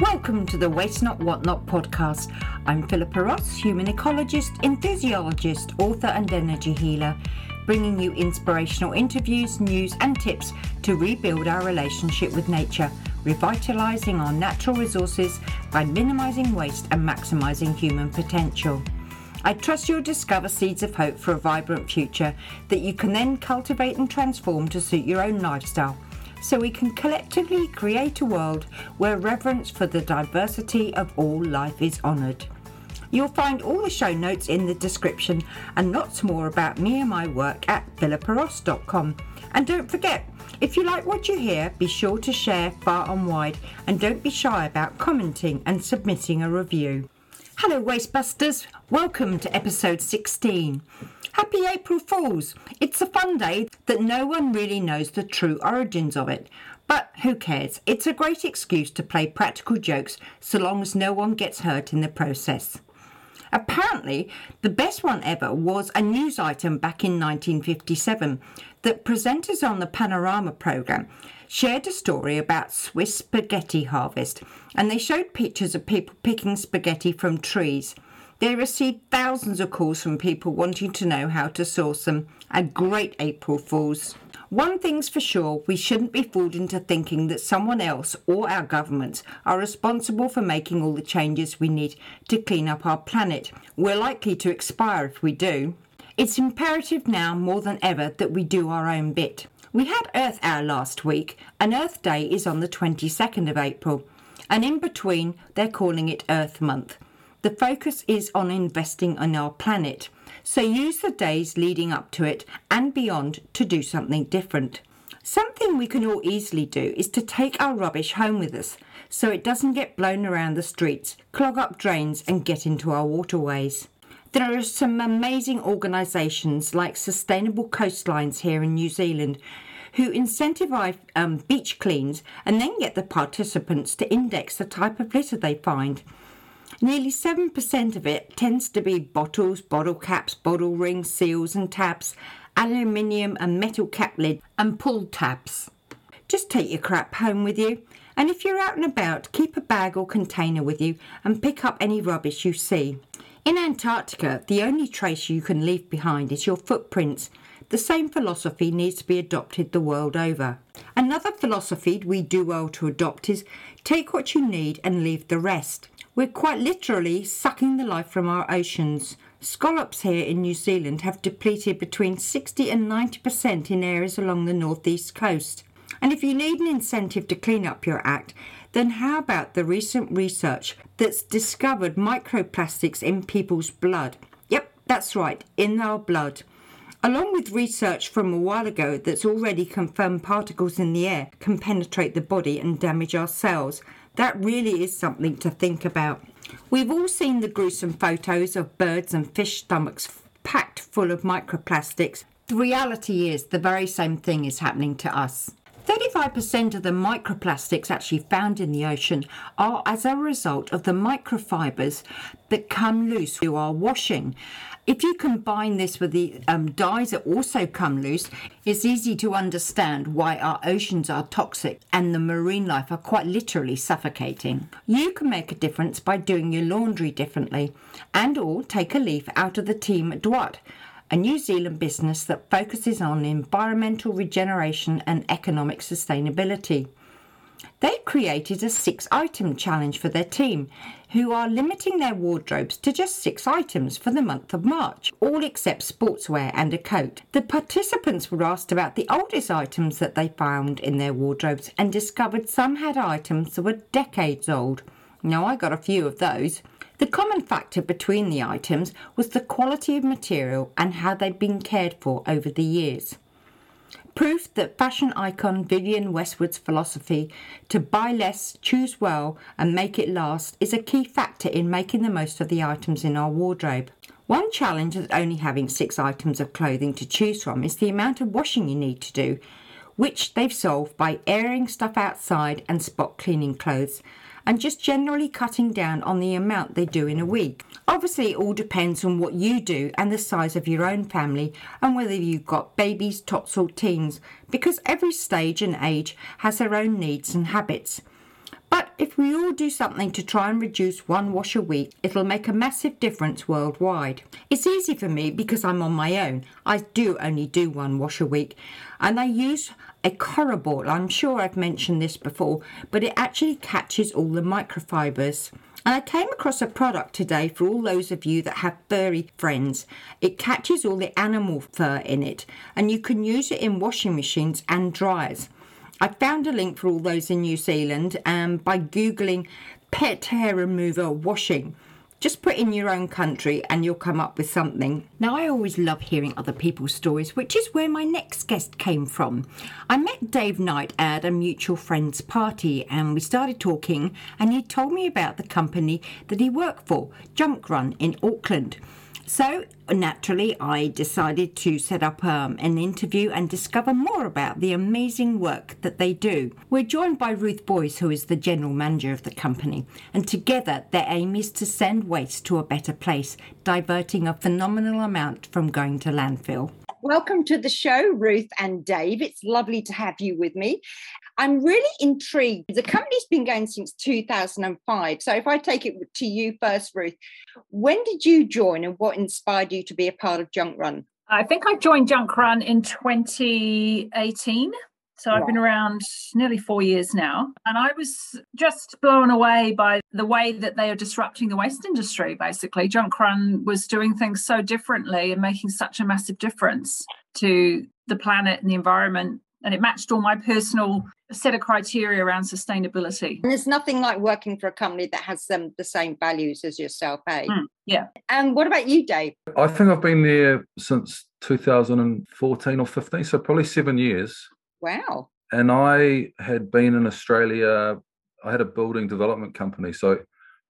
Welcome to the Waste Not Want Not podcast. I'm Philippa Ross, human ecologist, enthusiologist, author, and energy healer, bringing you inspirational interviews, news, and tips to rebuild our relationship with nature, revitalizing our natural resources by minimizing waste and maximizing human potential. I trust you'll discover seeds of hope for a vibrant future that you can then cultivate and transform to suit your own lifestyle so we can collectively create a world where reverence for the diversity of all life is honoured. You'll find all the show notes in the description and lots more about me and my work at philippaross.com. And don't forget, if you like what you hear, be sure to share far and wide and don't be shy about commenting and submitting a review. Hello, Wastebusters! Welcome to episode 16. Happy April Fools! It's a fun day that no one really knows the true origins of it. But who cares? It's a great excuse to play practical jokes so long as no one gets hurt in the process. Apparently, the best one ever was a news item back in 1957 that presenters on the Panorama programme shared a story about Swiss spaghetti harvest and they showed pictures of people picking spaghetti from trees. They received thousands of calls from people wanting to know how to source them. A great April Fools. One thing's for sure, we shouldn't be fooled into thinking that someone else or our governments are responsible for making all the changes we need to clean up our planet. We're likely to expire if we do. It's imperative now more than ever that we do our own bit. We had Earth Hour last week, and Earth Day is on the 22nd of April, and in between, they're calling it Earth Month. The focus is on investing in our planet, so use the days leading up to it and beyond to do something different. Something we can all easily do is to take our rubbish home with us so it doesn't get blown around the streets, clog up drains, and get into our waterways. There are some amazing organisations like Sustainable Coastlines here in New Zealand who incentivise um, beach cleans and then get the participants to index the type of litter they find. Nearly 7% of it tends to be bottles, bottle caps, bottle rings, seals and tabs, aluminium and metal cap lid, and pull tabs. Just take your crap home with you, and if you're out and about, keep a bag or container with you and pick up any rubbish you see. In Antarctica, the only trace you can leave behind is your footprints. The same philosophy needs to be adopted the world over. Another philosophy we do well to adopt is take what you need and leave the rest. We're quite literally sucking the life from our oceans. Scallops here in New Zealand have depleted between 60 and 90% in areas along the northeast coast. And if you need an incentive to clean up your act, then how about the recent research that's discovered microplastics in people's blood? Yep, that's right, in our blood. Along with research from a while ago that's already confirmed particles in the air can penetrate the body and damage our cells, that really is something to think about. We've all seen the gruesome photos of birds and fish stomachs packed full of microplastics. The reality is the very same thing is happening to us. 35% of the microplastics actually found in the ocean are as a result of the microfibers that come loose through our washing. If you combine this with the um, dyes that also come loose, it's easy to understand why our oceans are toxic and the marine life are quite literally suffocating. You can make a difference by doing your laundry differently and or take a leaf out of the team at a New Zealand business that focuses on environmental regeneration and economic sustainability. They created a six item challenge for their team, who are limiting their wardrobes to just six items for the month of March, all except sportswear and a coat. The participants were asked about the oldest items that they found in their wardrobes and discovered some had items that were decades old. Now, I got a few of those. The common factor between the items was the quality of material and how they'd been cared for over the years. Proof that fashion icon Vivienne Westwood's philosophy to buy less, choose well, and make it last is a key factor in making the most of the items in our wardrobe. One challenge with only having six items of clothing to choose from is the amount of washing you need to do, which they've solved by airing stuff outside and spot cleaning clothes and just generally cutting down on the amount they do in a week. Obviously, it all depends on what you do and the size of your own family and whether you've got babies, tots, or teens, because every stage and age has their own needs and habits. But if we all do something to try and reduce one wash a week, it'll make a massive difference worldwide. It's easy for me because I'm on my own. I do only do one wash a week, and I use a Coraball. I'm sure I've mentioned this before, but it actually catches all the microfibers. And I came across a product today for all those of you that have furry friends. It catches all the animal fur in it, and you can use it in washing machines and dryers. I found a link for all those in New Zealand um, by Googling pet hair remover washing. Just put in your own country and you'll come up with something. Now, I always love hearing other people's stories, which is where my next guest came from. I met Dave Knight at a mutual friend's party and we started talking, and he told me about the company that he worked for, Junkrun in Auckland. So, naturally, I decided to set up um, an interview and discover more about the amazing work that they do. We're joined by Ruth Boyes, who is the general manager of the company, and together their aim is to send waste to a better place, diverting a phenomenal amount from going to landfill. Welcome to the show, Ruth and Dave. It's lovely to have you with me. I'm really intrigued. The company's been going since 2005. So if I take it to you first, Ruth, when did you join and what inspired you to be a part of Junkrun? I think I joined Junkrun in 2018. So I've been around nearly four years now. And I was just blown away by the way that they are disrupting the waste industry, basically. Junkrun was doing things so differently and making such a massive difference to the planet and the environment. And it matched all my personal set of criteria around sustainability. And there's nothing like working for a company that has um, the same values as yourself, eh? Mm, yeah. And what about you, Dave? I think I've been there since 2014 or 15, so probably seven years. Wow. And I had been in Australia, I had a building development company. So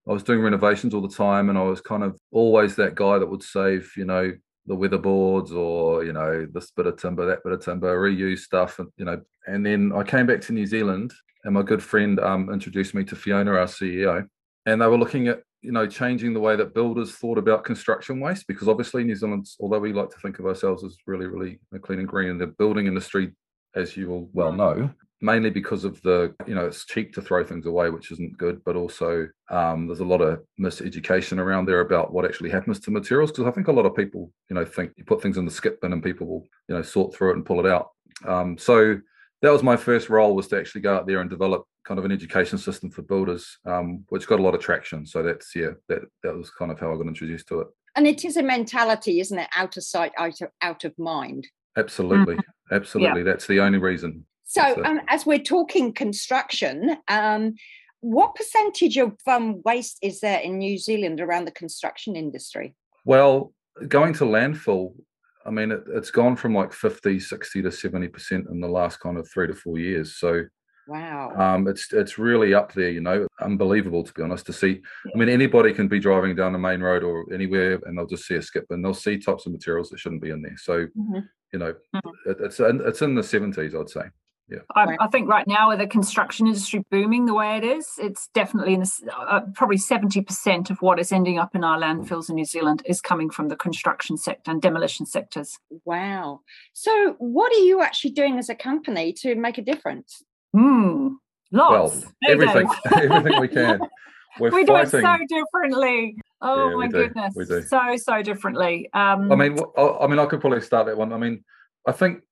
I was doing renovations all the time and I was kind of always that guy that would save, you know, the weatherboards or, you know, this bit of timber, that bit of timber, reuse stuff, and, you know. And then I came back to New Zealand and my good friend um, introduced me to Fiona, our CEO. And they were looking at, you know, changing the way that builders thought about construction waste because obviously New Zealand, although we like to think of ourselves as really, really clean and green, the building industry as you will well know, mainly because of the, you know, it's cheap to throw things away, which isn't good, but also um, there's a lot of miseducation around there about what actually happens to materials. Because I think a lot of people, you know, think you put things in the skip bin and people will, you know, sort through it and pull it out. Um, so that was my first role was to actually go out there and develop kind of an education system for builders, um, which got a lot of traction. So that's yeah, that that was kind of how I got introduced to it. And it is a mentality, isn't it? Out of sight, out of out of mind. Absolutely. Mm-hmm. Absolutely. Yeah. That's the only reason. So, um, as we're talking construction, um, what percentage of um, waste is there in New Zealand around the construction industry? Well, going to landfill, I mean, it, has gone from like 50, 60 to 70% in the last kind of three to four years. So, Wow. Um, it's it's really up there, you know, unbelievable to be honest to see. I mean, anybody can be driving down the main road or anywhere and they'll just see a skip and they'll see types of materials that shouldn't be in there. So mm-hmm you know, mm-hmm. it, it's it's in the seventies, I'd say. Yeah, I, I, think right now with the construction industry booming the way it is, it's definitely in this, uh, probably seventy percent of what is ending up in our landfills in New Zealand is coming from the construction sector and demolition sectors. Wow! So, what are you actually doing as a company to make a difference? Hmm. Lots. Well, everything, everything we can. We're we fighting. do it so differently. Oh yeah, my goodness, so so differently. Um, I mean, I mean, I could probably start that one. I mean, I think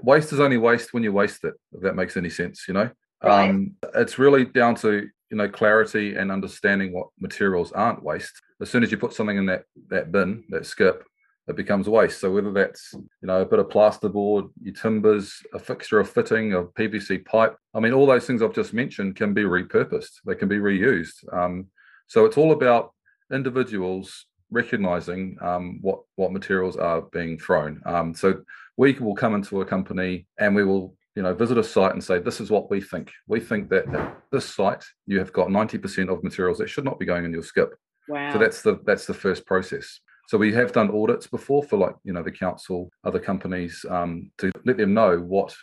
waste is only waste when you waste it. If that makes any sense, you know. Right. Um, it's really down to you know clarity and understanding what materials aren't waste. As soon as you put something in that that bin, that skip, it becomes waste. So whether that's you know a bit of plasterboard, your timbers, a fixture of fitting, a PVC pipe, I mean all those things I've just mentioned can be repurposed. They can be reused. Um, so it's all about individuals recognizing um, what what materials are being thrown. Um, so we will come into a company and we will you know visit a site and say this is what we think. We think that at this site you have got 90% of materials that should not be going in your skip. Wow. So that's the that's the first process. So we have done audits before for like you know the council, other companies um, to let them know what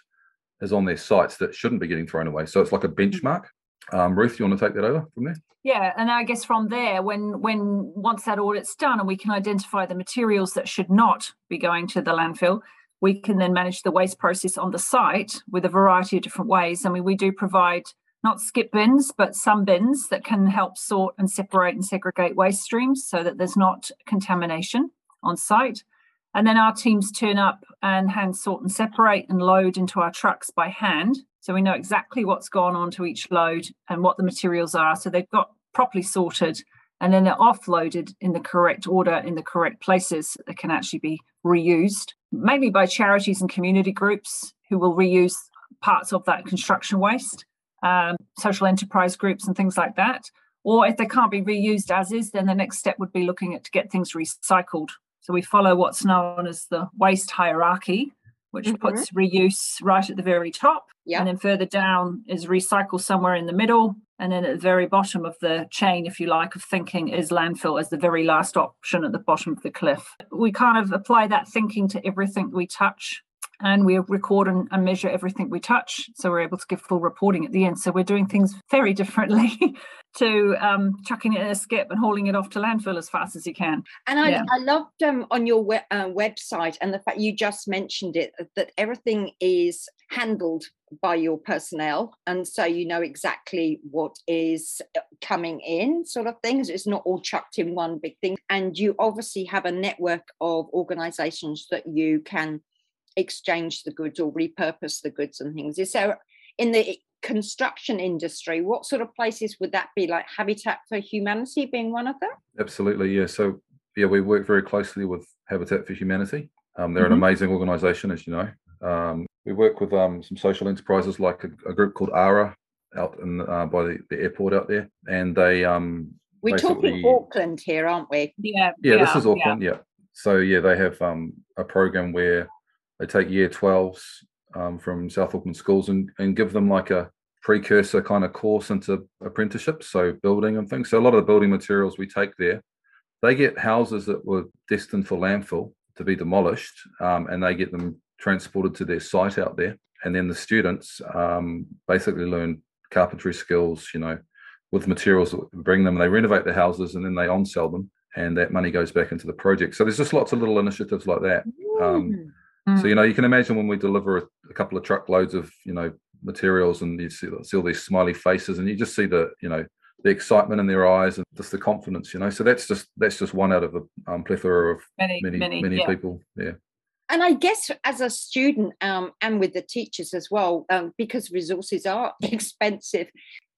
is on their sites that shouldn't be getting thrown away. So it's like a mm-hmm. benchmark. Um, Ruth, you want to take that over from there? Yeah, and I guess from there, when when once that audit's done and we can identify the materials that should not be going to the landfill, we can then manage the waste process on the site with a variety of different ways. I mean, we do provide not skip bins, but some bins that can help sort and separate and segregate waste streams so that there's not contamination on site. And then our teams turn up and hand sort and separate and load into our trucks by hand. So we know exactly what's gone on to each load and what the materials are. So they've got properly sorted and then they're offloaded in the correct order in the correct places that can actually be reused, mainly by charities and community groups who will reuse parts of that construction waste, um, social enterprise groups and things like that. Or if they can't be reused as is, then the next step would be looking at to get things recycled. So we follow what's known as the waste hierarchy, which mm-hmm. puts reuse right at the very top. And then further down is recycle somewhere in the middle. And then at the very bottom of the chain, if you like, of thinking is landfill as the very last option at the bottom of the cliff. We kind of apply that thinking to everything we touch and we record and, and, measure everything we touch so we're able to give full reporting at the end. So we're doing things very differently to um, chucking it in a skip and hauling it off to landfill as fast as you can. And i, yeah. I loved um, on your we- uh, website and the fact you just mentioned it that everything is handled by your personnel and so you know exactly what is uh, coming in sort of things. It's not all chucked in one big thing. And you obviously have a network of organizations that you can exchange the goods or repurpose the goods and things. Is there in the construction industry, what sort of places would that be? Like Habitat for Humanity being one of them? Absolutely, yeah. So yeah, we work very closely with Habitat for Humanity. Um, they're mm-hmm. an amazing organisation, as you know. Um, we work with um, some social enterprises like a, a group called ARA out in, uh, by the, the, airport out there, and they um, we're talking Auckland here, aren't we? Yeah, yeah. This is Auckland, yeah. yeah. So yeah, they have um, a program where they take year 12s um, from South Auckland schools and, and give them like a precursor kind of course into apprenticeships, so building and things. So a lot of the building materials we take there, they get houses that were destined for landfill to be demolished, um, and they get them transported to their site out there. And then the students um, basically learn carpentry skills, you know, with materials that bring them. They renovate the houses and then they on sell them, and that money goes back into the project. So there's just lots of little initiatives like that. Um, Mm. So you know, you can imagine when we deliver a, a, couple of truckloads of you know materials, and you see, see all these smiley faces, and you just see the you know the excitement in their eyes and just the confidence, you know. So that's just that's just one out of a um, plethora of many many many, many yeah. people. Yeah. And I guess as a student um, and with the teachers as well, um, because resources are expensive,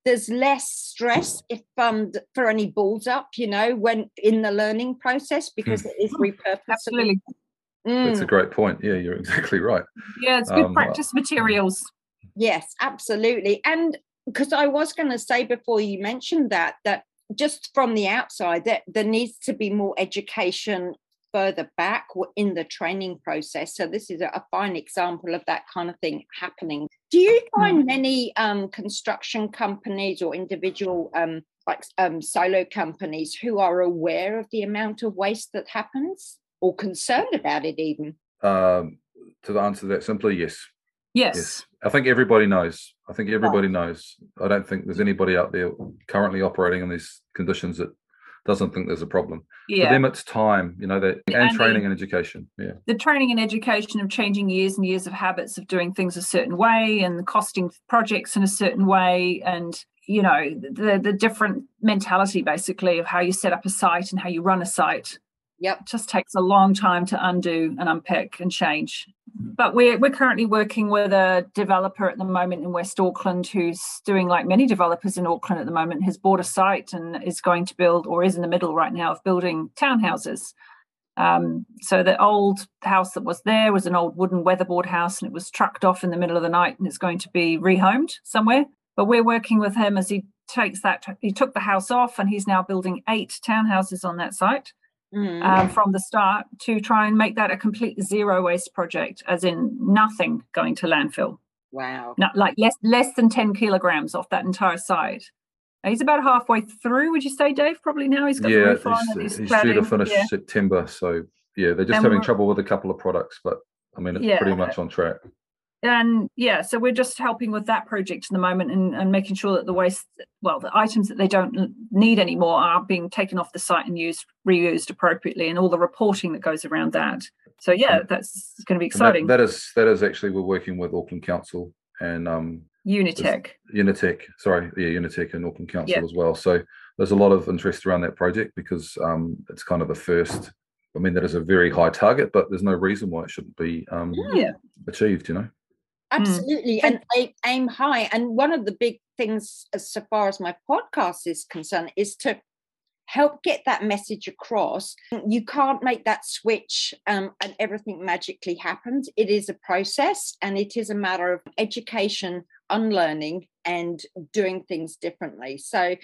there's less stress if um for any balls up, you know, when in the learning process because mm. it is repurposed. Absolutely. Mm. That's a great point. Yeah, you're exactly right. Yeah, it's good um, practice materials. Yes, absolutely. And because I was going to say before you mentioned that, that just from the outside, that there needs to be more education further back in the training process. So this is a fine example of that kind of thing happening. Do you find mm. many um, construction companies or individual um, like um, solo companies who are aware of the amount of waste that happens? Or concerned about it even? Um, to answer that simply, yes. Yes. Yes. I think everybody knows. I think everybody knows. I don't think there's anybody out there currently operating in these conditions that doesn't think there's a problem. Yeah. For them, it's time, you know, that and, and training the, and education. Yeah. The training and education of changing years and years of habits of doing things a certain way and costing projects in a certain way and you know the the different mentality basically of how you set up a site and how you run a site Yep. It just takes a long time to undo and unpick and change. But we're we're currently working with a developer at the moment in West Auckland who's doing like many developers in Auckland at the moment, has bought a site and is going to build or is in the middle right now of building townhouses. Um, so the old house that was there was an old wooden weatherboard house and it was trucked off in the middle of the night and it's going to be rehomed somewhere. But we're working with him as he takes that he took the house off and he's now building eight townhouses on that site mm. um, from the start to try and make that a complete zero waste project, as in nothing going to landfill. Wow. Not like less less than 10 kilograms off that entire site. He's about halfway through, would you say, Dave? Probably now he's got yeah, the roof on. He's, he's due to finish yeah. September. So yeah, they're just and having trouble with a couple of products, but I mean, it's yeah. pretty much on track and yeah so we're just helping with that project in the moment and, and making sure that the waste well the items that they don't need anymore are being taken off the site and used reused appropriately and all the reporting that goes around that so yeah that's going to be exciting that, that is that is actually we're working with auckland council and um, Unitec. Unitec, sorry, yeah, Unitec and Auckland Council Yeah. as well. So there's a lot of interest around that project because um, it's kind of the first. I mean, that is a very high target, but there's no reason why it shouldn't be um, Yeah. achieved. You know. Absolutely, and a- aim high. And one of the big things, as so far as my podcast is concerned, is to help get that message across. You can't make that switch um, and everything magically happens. It is a process, and it is a matter of education, unlearning, and doing things differently. So,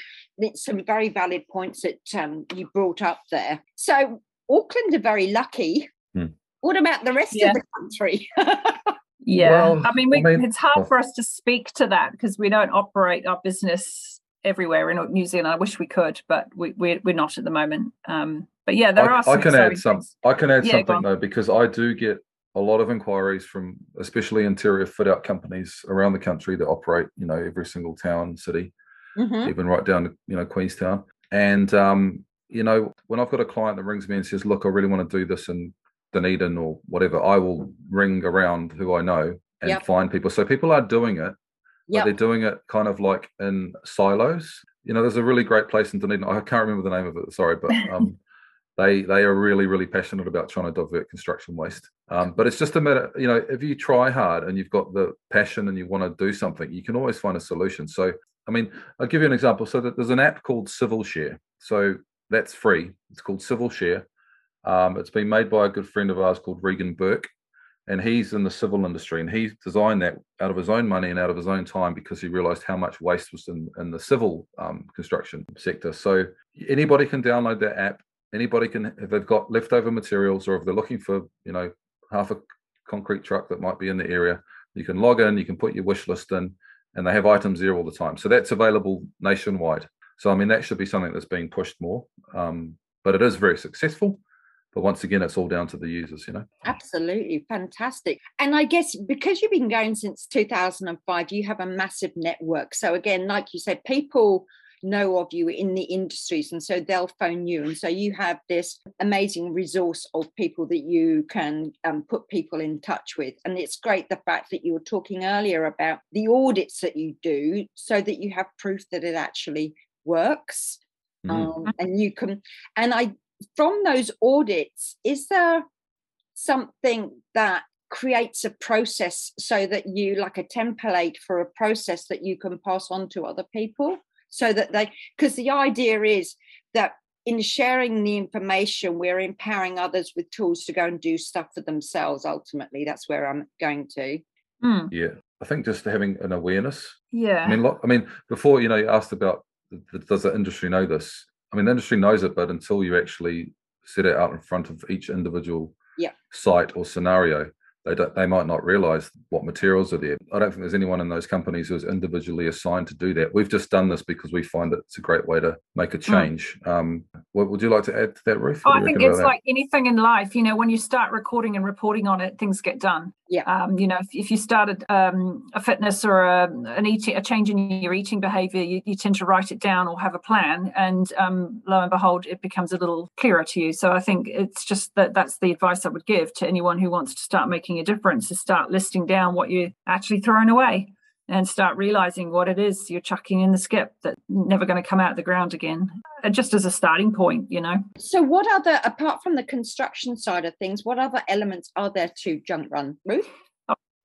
some very valid points that um, you brought up there. So, Auckland are very lucky. Hmm. What about the rest Yeah. of the country? Yeah. Well, I mean, we, I mean- it's hard for us to speak to that because we don't operate our business everywhere in New Zealand. I wish we could, but we, we're, we're not at the moment. Um, but yeah, there I, are some I can add some. things. I can add Yeah, something though because I do get a lot of inquiries from, especially interior fit out companies around the country that operate, you know, every single town, city, Mhm. even right down to you know Queenstown. And um, you know, when I've got a client that rings me and says, "Look, I really want to do this in Dunedin or whatever," I will ring around who I know and Yep. find people. So people are doing it, but Yep. they're doing it kind of like in silos. You know, there's a really great place in Dunedin. I can't remember the name of it. Sorry, but um, they they are really really passionate about trying to divert construction waste. Um, but it's just a matter, you know, if you try hard and you've got the passion and you want to do something, you can always find a solution. So, I mean, I'll give you an example. So that there's an app called Civil Share. So that's free. It's called Civil Share. Um, it's been made by a good friend of ours called Regan Burke, and he's in the civil industry. And he designed that out of his own money and out of his own time because he realised how much waste was in, in the civil um, construction sector. So anybody can download that app. Anybody can, if they've got leftover materials or if they're looking for, you know, half a concrete truck that might be in the area, you can log in, you can put your wish list in, and they have items there all the time. So that's available nationwide. So I mean, that should be something that's being pushed more. Um, but it is very successful. But once again, it's all down to the users, you know. Absolutely fantastic. And I guess because you've been going since 2005, you have a massive network. So, again, like you said, people know of you in the industries and so they'll phone you. And so you have this amazing resource of people that you can um, put people in touch with. And it's great the fact that you were talking earlier about the audits that you do so that you have proof that it actually works. Mhm. Um, and you can, and I, from those audits, is there something that creates a process so that you like a template for a process that you can pass on to other people so that they because the idea is that in sharing the information we're empowering others with tools to go and do stuff for themselves ultimately that's where i'm going to Hmm. Yeah, I think just having an awareness. Yeah. I mean, lo- I mean, before you know, you asked about th- th- does the industry know this? I mean, the industry knows it, but until you actually set it out in front of each individual Yeah. site or scenario, they don't, they might not realize what materials are there. I don't think there's anyone in those companies who's individually assigned to do that. We've just done this because we find that it's a great way to make a change. Um, what would you like to add to that, Ruth? Oh, I think it's like anything in life, you know, when you start recording and reporting on it, things get done. Yeah. Um, you know, if, if you started um, a fitness or a, an eating, a change in your eating behavior, you, you tend to write it down or have a plan, and um, lo and behold, it becomes a little clearer to you. So I think it's just that that's the advice I would give to anyone who wants to start making a difference: is start listing down what you're actually throwing away. And start realizing what it is you're chucking in the skip that's never going to come out of the ground again. Uh, Just as a starting point, you know. so what other apart from the construction side of things what other elements are there to junk run ruth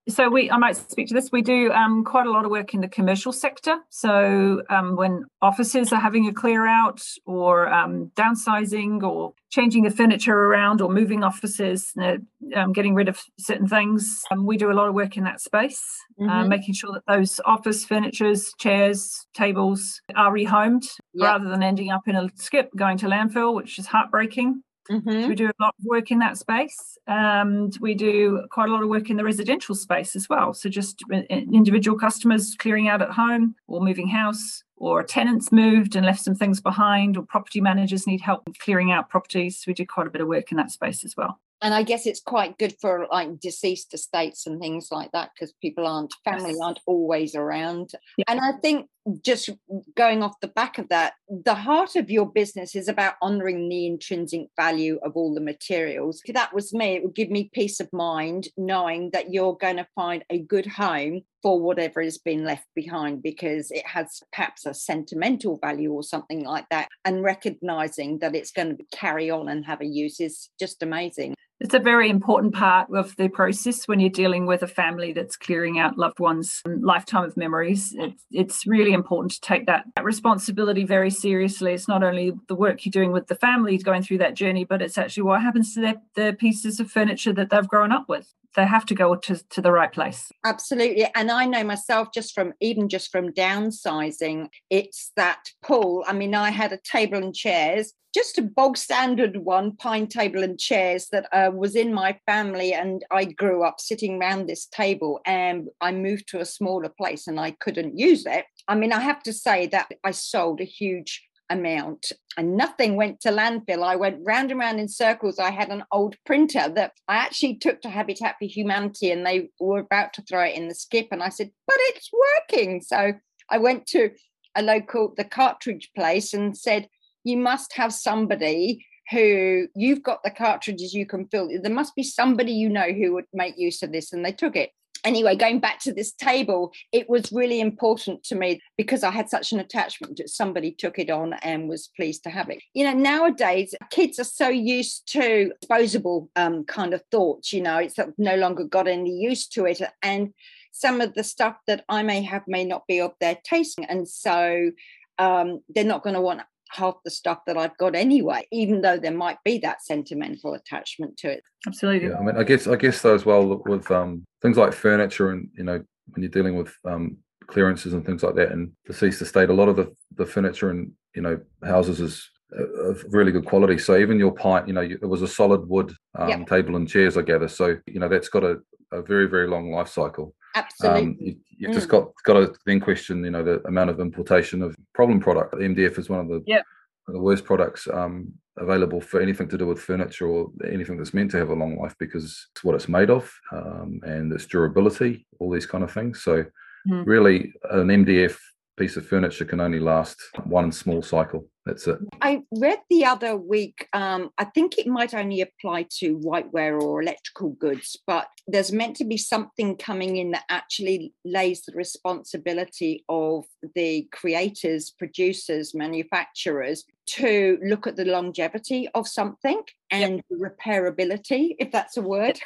so we i might speak to this we do um, quite a lot of work in the commercial sector so um, when offices are having a clear out or um, downsizing or changing the furniture around or moving offices uh, um, getting rid of certain things um, we do a lot of work in that space uh, Mhm. making sure that those office furnitures chairs tables are rehomed Yeah. rather than ending up in a skip going to landfill which is heartbreaking Mhm. so we do a lot of work in that space. And we do quite a lot of work in the residential space as well. So just i- individual customers clearing out at home or moving house or tenants moved and left some things behind or property managers need help clearing out properties. We do quite a bit of work in that space as well. and i guess it's quite good for like deceased estates and things like that because people aren't family Yes. aren't always around Yeah. and i think just going off the back of that, the heart of your business is about honoring the intrinsic value of all the materials. If that was me, it would give me peace of mind knowing that you're going to find a good home for whatever has been left behind because it has perhaps a sentimental value or something like that. And recognizing that it's going to carry on and have a use is just amazing. It's a very important part of the process when you're dealing with a family that's clearing out loved ones' lifetime of memories. It's, it's really important to take that, that responsibility very seriously. It's not only the work you're doing with the family going through that journey, but it's actually what happens to their, the pieces of furniture that they've grown up with they have to go to, to the right place. Absolutely. And i know myself just from even just from downsizing it's that pull. I mean i had a table and chairs just a bog standard one pine table and chairs that uh, was in my family and i grew up sitting around this table and i moved to a smaller place and i couldn't use it. I mean i have to say that i sold a huge amount and nothing went to landfill. I went round and round in circles. I had an old printer that I actually took to Habitat for Humanity and they were about to throw it in the skip. And I said, but it's working. So I went to a local, the cartridge place and said, you must have somebody who you've got the cartridges you can fill. There must be somebody you know who would make use of this. And they took it anyway, going back to this table, it was really important to me because I had such an attachment that somebody took it on and was pleased to have it. You know, nowadays kids are so used to disposable um, kind of thoughts, you know, it's no longer got any use to it. And some of the stuff that I may have may not be of their taste. And so um, they're not going to want half the stuff that I've got anyway, even though there might be that sentimental attachment to it. Absolutely. Yeah, I mean, I guess I guess though as well with um, things like furniture and you know when you're dealing with um, clearances and things like that and deceased estate, a lot of the the furniture and you know houses is of really good quality. So even your pint, you know, it was a solid wood um, yep. table and chairs, I gather. So you know that's got a, a very very long life cycle. Absolutely. Um, you, have mm. just got got to then question, you know, the amount of importation of problem product. MDF is one of the yep. the worst products um, available for anything to do with furniture or anything that's meant to have a long life because it's what it's made of um, and its durability, all these kind of things. So mm. really, an MDF piece of furniture can only last one small cycle. That's it. I read the other week, um, I think it might only apply to whiteware or electrical goods, but there's meant to be something coming in that actually lays the responsibility of the creators, producers, manufacturers to look at the longevity of something and yep. repairability, if that's a word.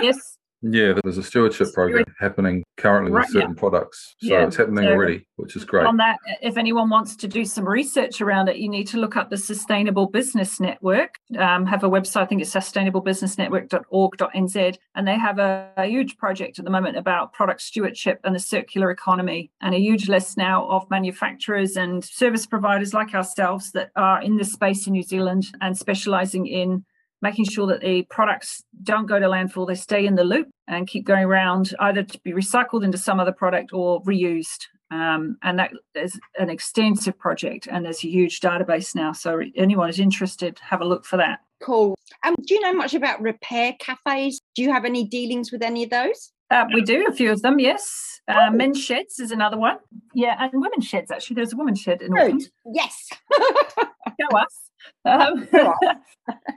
yes. Yeah, there's a stewardship program happening currently right, with certain products. So yeah. it's happening so already, which is great. On that, if anyone wants to do some research around it, you need to look up the Sustainable Business Network. Um, have a website, I think it's sustainablebusinessnetwork.org.nz, and they have a, a huge project at the moment about product stewardship and the circular economy, and a huge list now of manufacturers and service providers like ourselves that are in this space in New Zealand and specializing in making sure that the products don't go to landfill, they stay in the loop and keep going around either to be recycled into some other product or reused. Um, and that is an extensive project and there's a huge database now. So anyone is interested, have a look for that. Cool. Um, do you know much about repair cafes? Do you have any dealings with any of those? Uh, we do a few of them, yes. Uh, oh. men's sheds is another one. Yeah, and women's sheds actually. There's a women's shed in Auckland. Yes. Go us. Um, but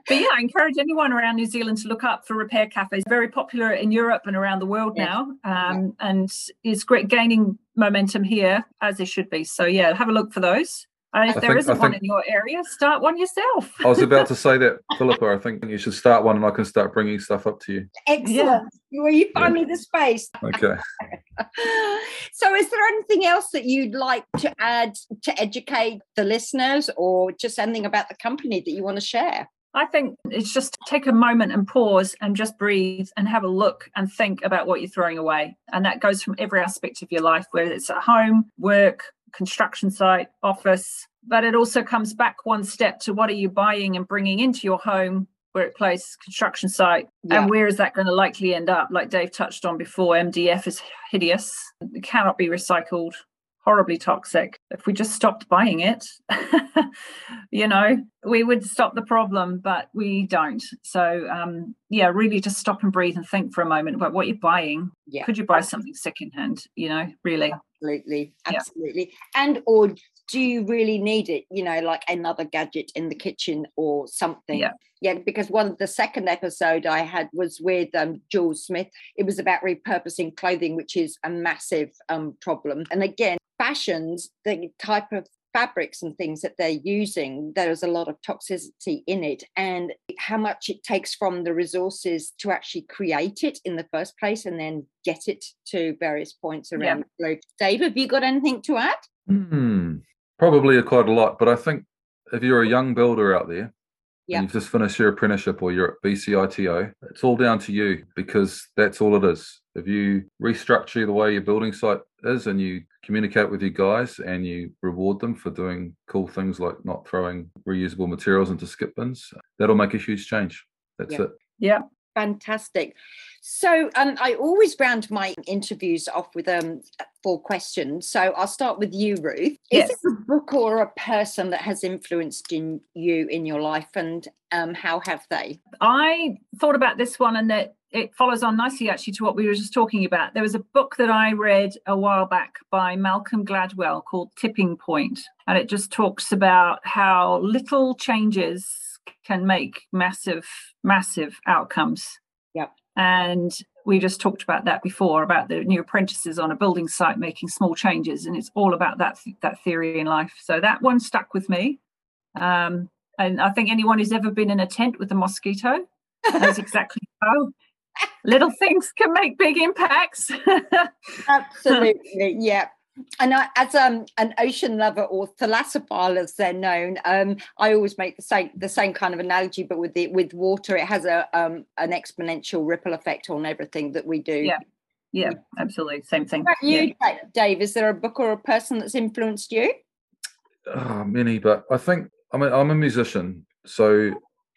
yeah, I encourage anyone around New Zealand to look up for repair cafes. Very popular in Europe and around the world yes. now, um, yeah. and is great gaining momentum here as it should be. So yeah, have a look for those. Uh, if I there think, not one in your area, start one yourself. I was about to say that, Philippa. I think you should start one, and I can start bringing stuff up to you. Excellent. Yeah. Will you find yeah. me the space? Okay. so, is there anything else that you'd like to add to educate the listeners, or just anything about the company that you want to share? I think it's just take a moment and pause and just breathe and have a look and think about what you're throwing away. And that goes from every aspect of your life, whether it's at home, work, construction site, office, but it also comes back one step to what are you buying and bringing into your home, workplace, construction site, yeah. and where is that going to likely end up? Like Dave touched on before, MDF is hideous, it cannot be recycled, horribly toxic. If we just stopped buying it, you know, we would stop the problem, but we don't. So, um, yeah, really just stop and breathe and think for a moment about what you're buying. Yeah. Could you buy something secondhand? You know, really. Absolutely. Yeah. Absolutely. And or do you really need it? You know, like another gadget in the kitchen or something. Yeah. Yeah, because one of the second episode I had was with um, Jules Smith. It was about repurposing clothing, which is a massive um, problem. And again, fashions, the type of fabrics and things that they're using, there's a lot of toxicity in it, and how much it takes from the resources to actually create it in the first place and then get it to various points around Yeah. the globe. Dave, have you got anything to add? Hmm, probably quite a lot, but I think if you're a young builder out there Yeah. and you've just finished your apprenticeship or you're at BCITO, it's all down to you because that's all it is. If you restructure the way your building site is and you communicate with you guys and you reward them for doing cool things like not throwing reusable materials into skip bins, that'll make a huge change. That's Yeah. it. Yeah. Fantastic. So um, I always round my interviews off with um, four questions. So I'll start with you, Ruth. Is Yes. it a book or a person that has influenced in you in your life, and um, how have they? I thought about this one and that it follows on nicely actually to what we were just talking about. There was a book that I read a while back by Malcolm Gladwell called Tipping Point, and it just talks about how little changes can make massive, massive outcomes. Yep. And we just talked about that before about the new apprentices on a building site making small changes, and it's all about that that theory in life. So that one stuck with me. Um, and I think anyone who's ever been in a tent with a mosquito knows exactly how little things can make big impacts. Absolutely, yeah. And I, as um, an ocean lover or thalassophile, as they're known, um, I always make the same the same kind of analogy, but with the with water, it has a um, an exponential ripple effect on everything that we do. Yeah. yeah, absolutely. Same thing. What about Yeah. you, Da- Dave? Is there a book or a person that's influenced you? Oh, many, but I think I mean I'm a musician, so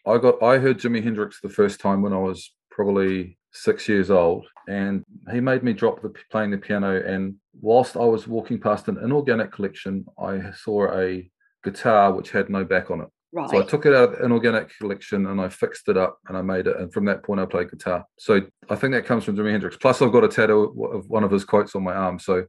I got I heard Jimi Hendrix the first time when I was probably six years old, and he made me drop the playing the piano. And whilst I was walking past an inorganic collection, I saw a guitar which had no back on it. Right. So I took it out of the inorganic collection and I fixed it up and I made it. And from that point, I played guitar. So I think that comes from Jimi Hendrix. Plus, I've got a tattoo of one of his quotes on my arm. So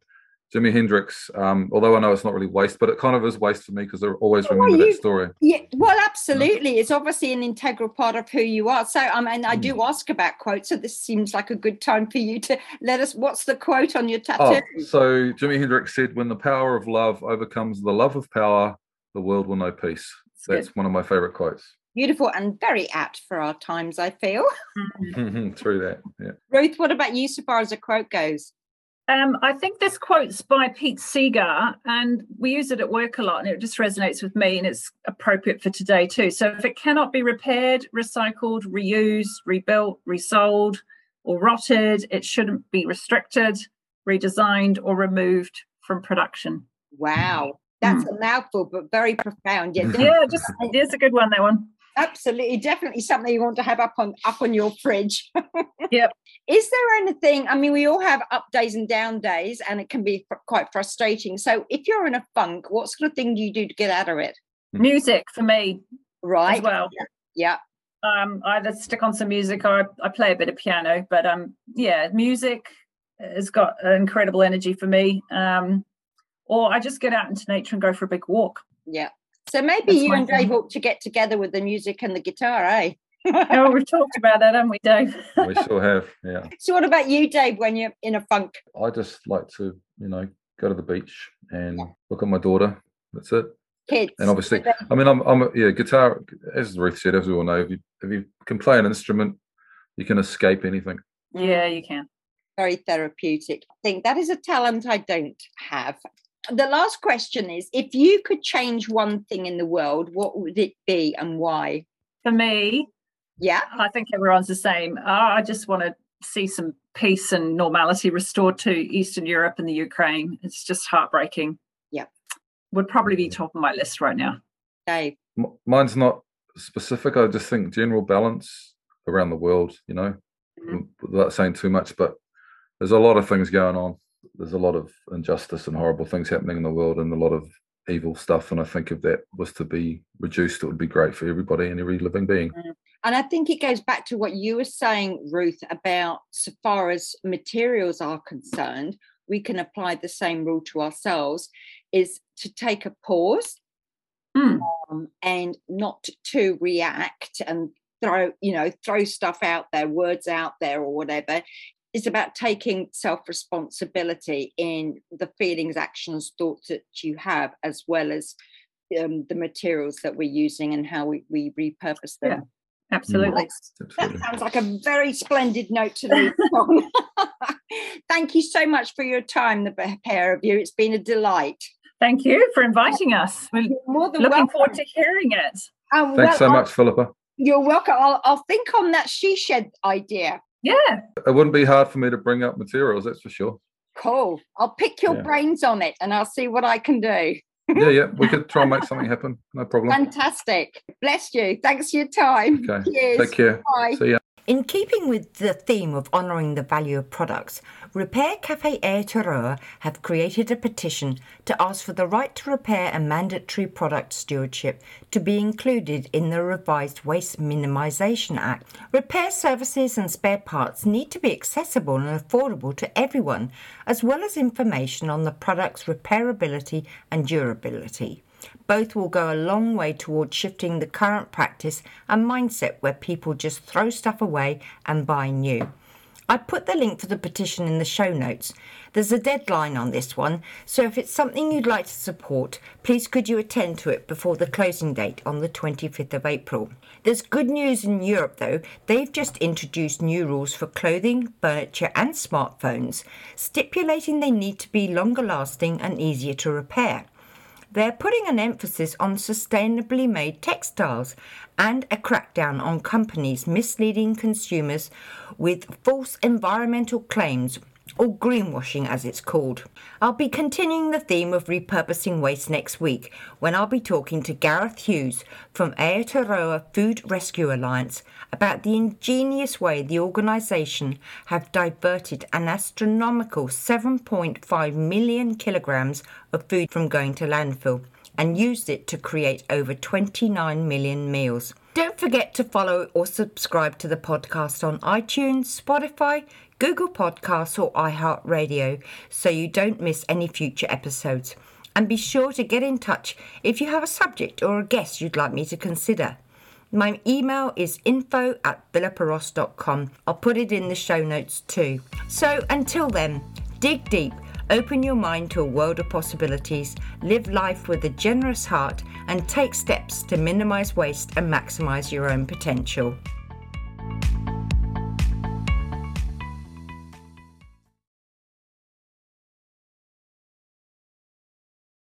Jimi Hendrix, um, although I know it's not really waste, but it kind of is waste for me because I always Oh, remember you- that story. Yeah, well, absolutely. It's obviously an integral part of who you are. So, I mean, I do ask about quotes. So, this seems like a good time for you to let us. What's the quote on your Oh, tattoo? so Jimi Hendrix said, "When the power of love overcomes the love of power, the world will know peace." It's. That's one of my favorite quotes. Beautiful and very apt for our times, I feel. Through that, yeah. Ruth, what about you so far as a quote goes? Um, I think this quote's by Pete Seeger, and we use it at work a lot, and it just resonates with me, and it's appropriate for today too. So, if it cannot be repaired, recycled, reused, rebuilt, resold, or rotted, it shouldn't be restricted, redesigned, or removed from production. Wow. That's a mouthful, but very profound. Yeah, Hmm. Yeah, just it's a good one. That one. Absolutely definitely something you want to have up on up on your fridge. Yep. is there anything i mean we all have up days and down days and it can be fr- quite frustrating. So if you're in a funk what sort of thing do you do to get out of it? Music for me right. as well. yeah. Um I either stick on some music or I, I play a bit of piano but um yeah music has got incredible energy for me. Um or i just get out into nature and go for a big walk. Yeah so maybe That's you my and dave thing. ought to get together with the music and the guitar eh oh we've talked about that haven't we dave We sure have, yeah. so what about you dave when you're in a funk I just like to, you know, go to the beach and look at my daughter. That's it. kids And obviously, I mean, I'm, I'm, a, yeah, guitar. As Ruth said, as we all know, if you, if you can play an instrument, you can escape anything. yeah you can very therapeutic. I think that is a talent I don't have. The last question is if you could change one thing in the world, what would it be and why? for me Yeah. i think everyone's the same i I just want to see some peace and normality restored to eastern europe and the ukraine it's just heartbreaking Yeah. would probably be top of my list right now Dave. M- Mine's not specific. I just think general balance around the world, you know, Mhm. without saying too much, but there's a lot of things going on. There's a lot of injustice and horrible things happening in the world and a lot of evil stuff. And I think if that was to be reduced, it would be great for everybody and every living being. And I think it goes back to what you were saying, Ruth, about so far as materials are concerned, we can apply the same rule to ourselves is to take a pause Mm. um, and not to react and throw, you know, throw stuff out there, words out there or whatever. It's about taking self responsibility in the feelings, actions, thoughts that you have, as well as um, the materials that we're using and how we, we repurpose them. Yeah. Absolutely. That's- That sounds like a very splendid note to leave on. Thank you so much for your time, the pair of you. It's been a delight. Thank you for inviting us. We're more than looking welcome. forward to hearing it. Um, Thanks well, so I'll- much, Philippa. You're welcome. I'll, I'll think on that she shed idea. Yeah. It wouldn't be hard for me to bring up materials, that's for sure. Cool. I'll pick your Yeah. brains on it and I'll see what I can do. Yeah, yeah, we could try and make something happen. No problem. Fantastic. Bless you. Thanks for your time. Okay. Cheers. Take care. Bye. See ya. In keeping with the theme of honouring the value of products, Repair Cafe Air Aotearoa have created a petition to ask for the right to repair and mandatory product stewardship to be included in the revised Waste Minimisation Act. Repair services and spare parts need to be accessible and affordable to everyone, as well as information on the product's repairability and durability. Both will go a long way towards shifting the current practice and mindset where people just throw stuff away and buy new. I put the link for the petition in the show notes. There's a deadline on this one, so if it's something you'd like to support, please could you attend to it before the closing date on the 25th of April. There's good news in Europe though. They've just introduced new rules for clothing, furniture, and smartphones, stipulating they need to be longer lasting and easier to repair. They're putting an emphasis on sustainably made textiles and a crackdown on companies misleading consumers with false environmental claims, or greenwashing as it's called. I'll be continuing the theme of repurposing waste next week when I'll be talking to Gareth Hughes from Aotearoa Food Rescue Alliance about the ingenious way the organisation have diverted an astronomical 7.5 million kilograms of food from going to landfill and used it to create over 29 million meals. Don't forget to follow or subscribe to the podcast on iTunes, Spotify, Google Podcasts, or iHeartRadio so you don't miss any future episodes. And be sure to get in touch if you have a subject or a guest you'd like me to consider. My email is info at philippaross.com. I'll put it in the show notes too. So until then, dig deep, open your mind to a world of possibilities, live life with a generous heart, and take steps to minimize waste and maximize your own potential.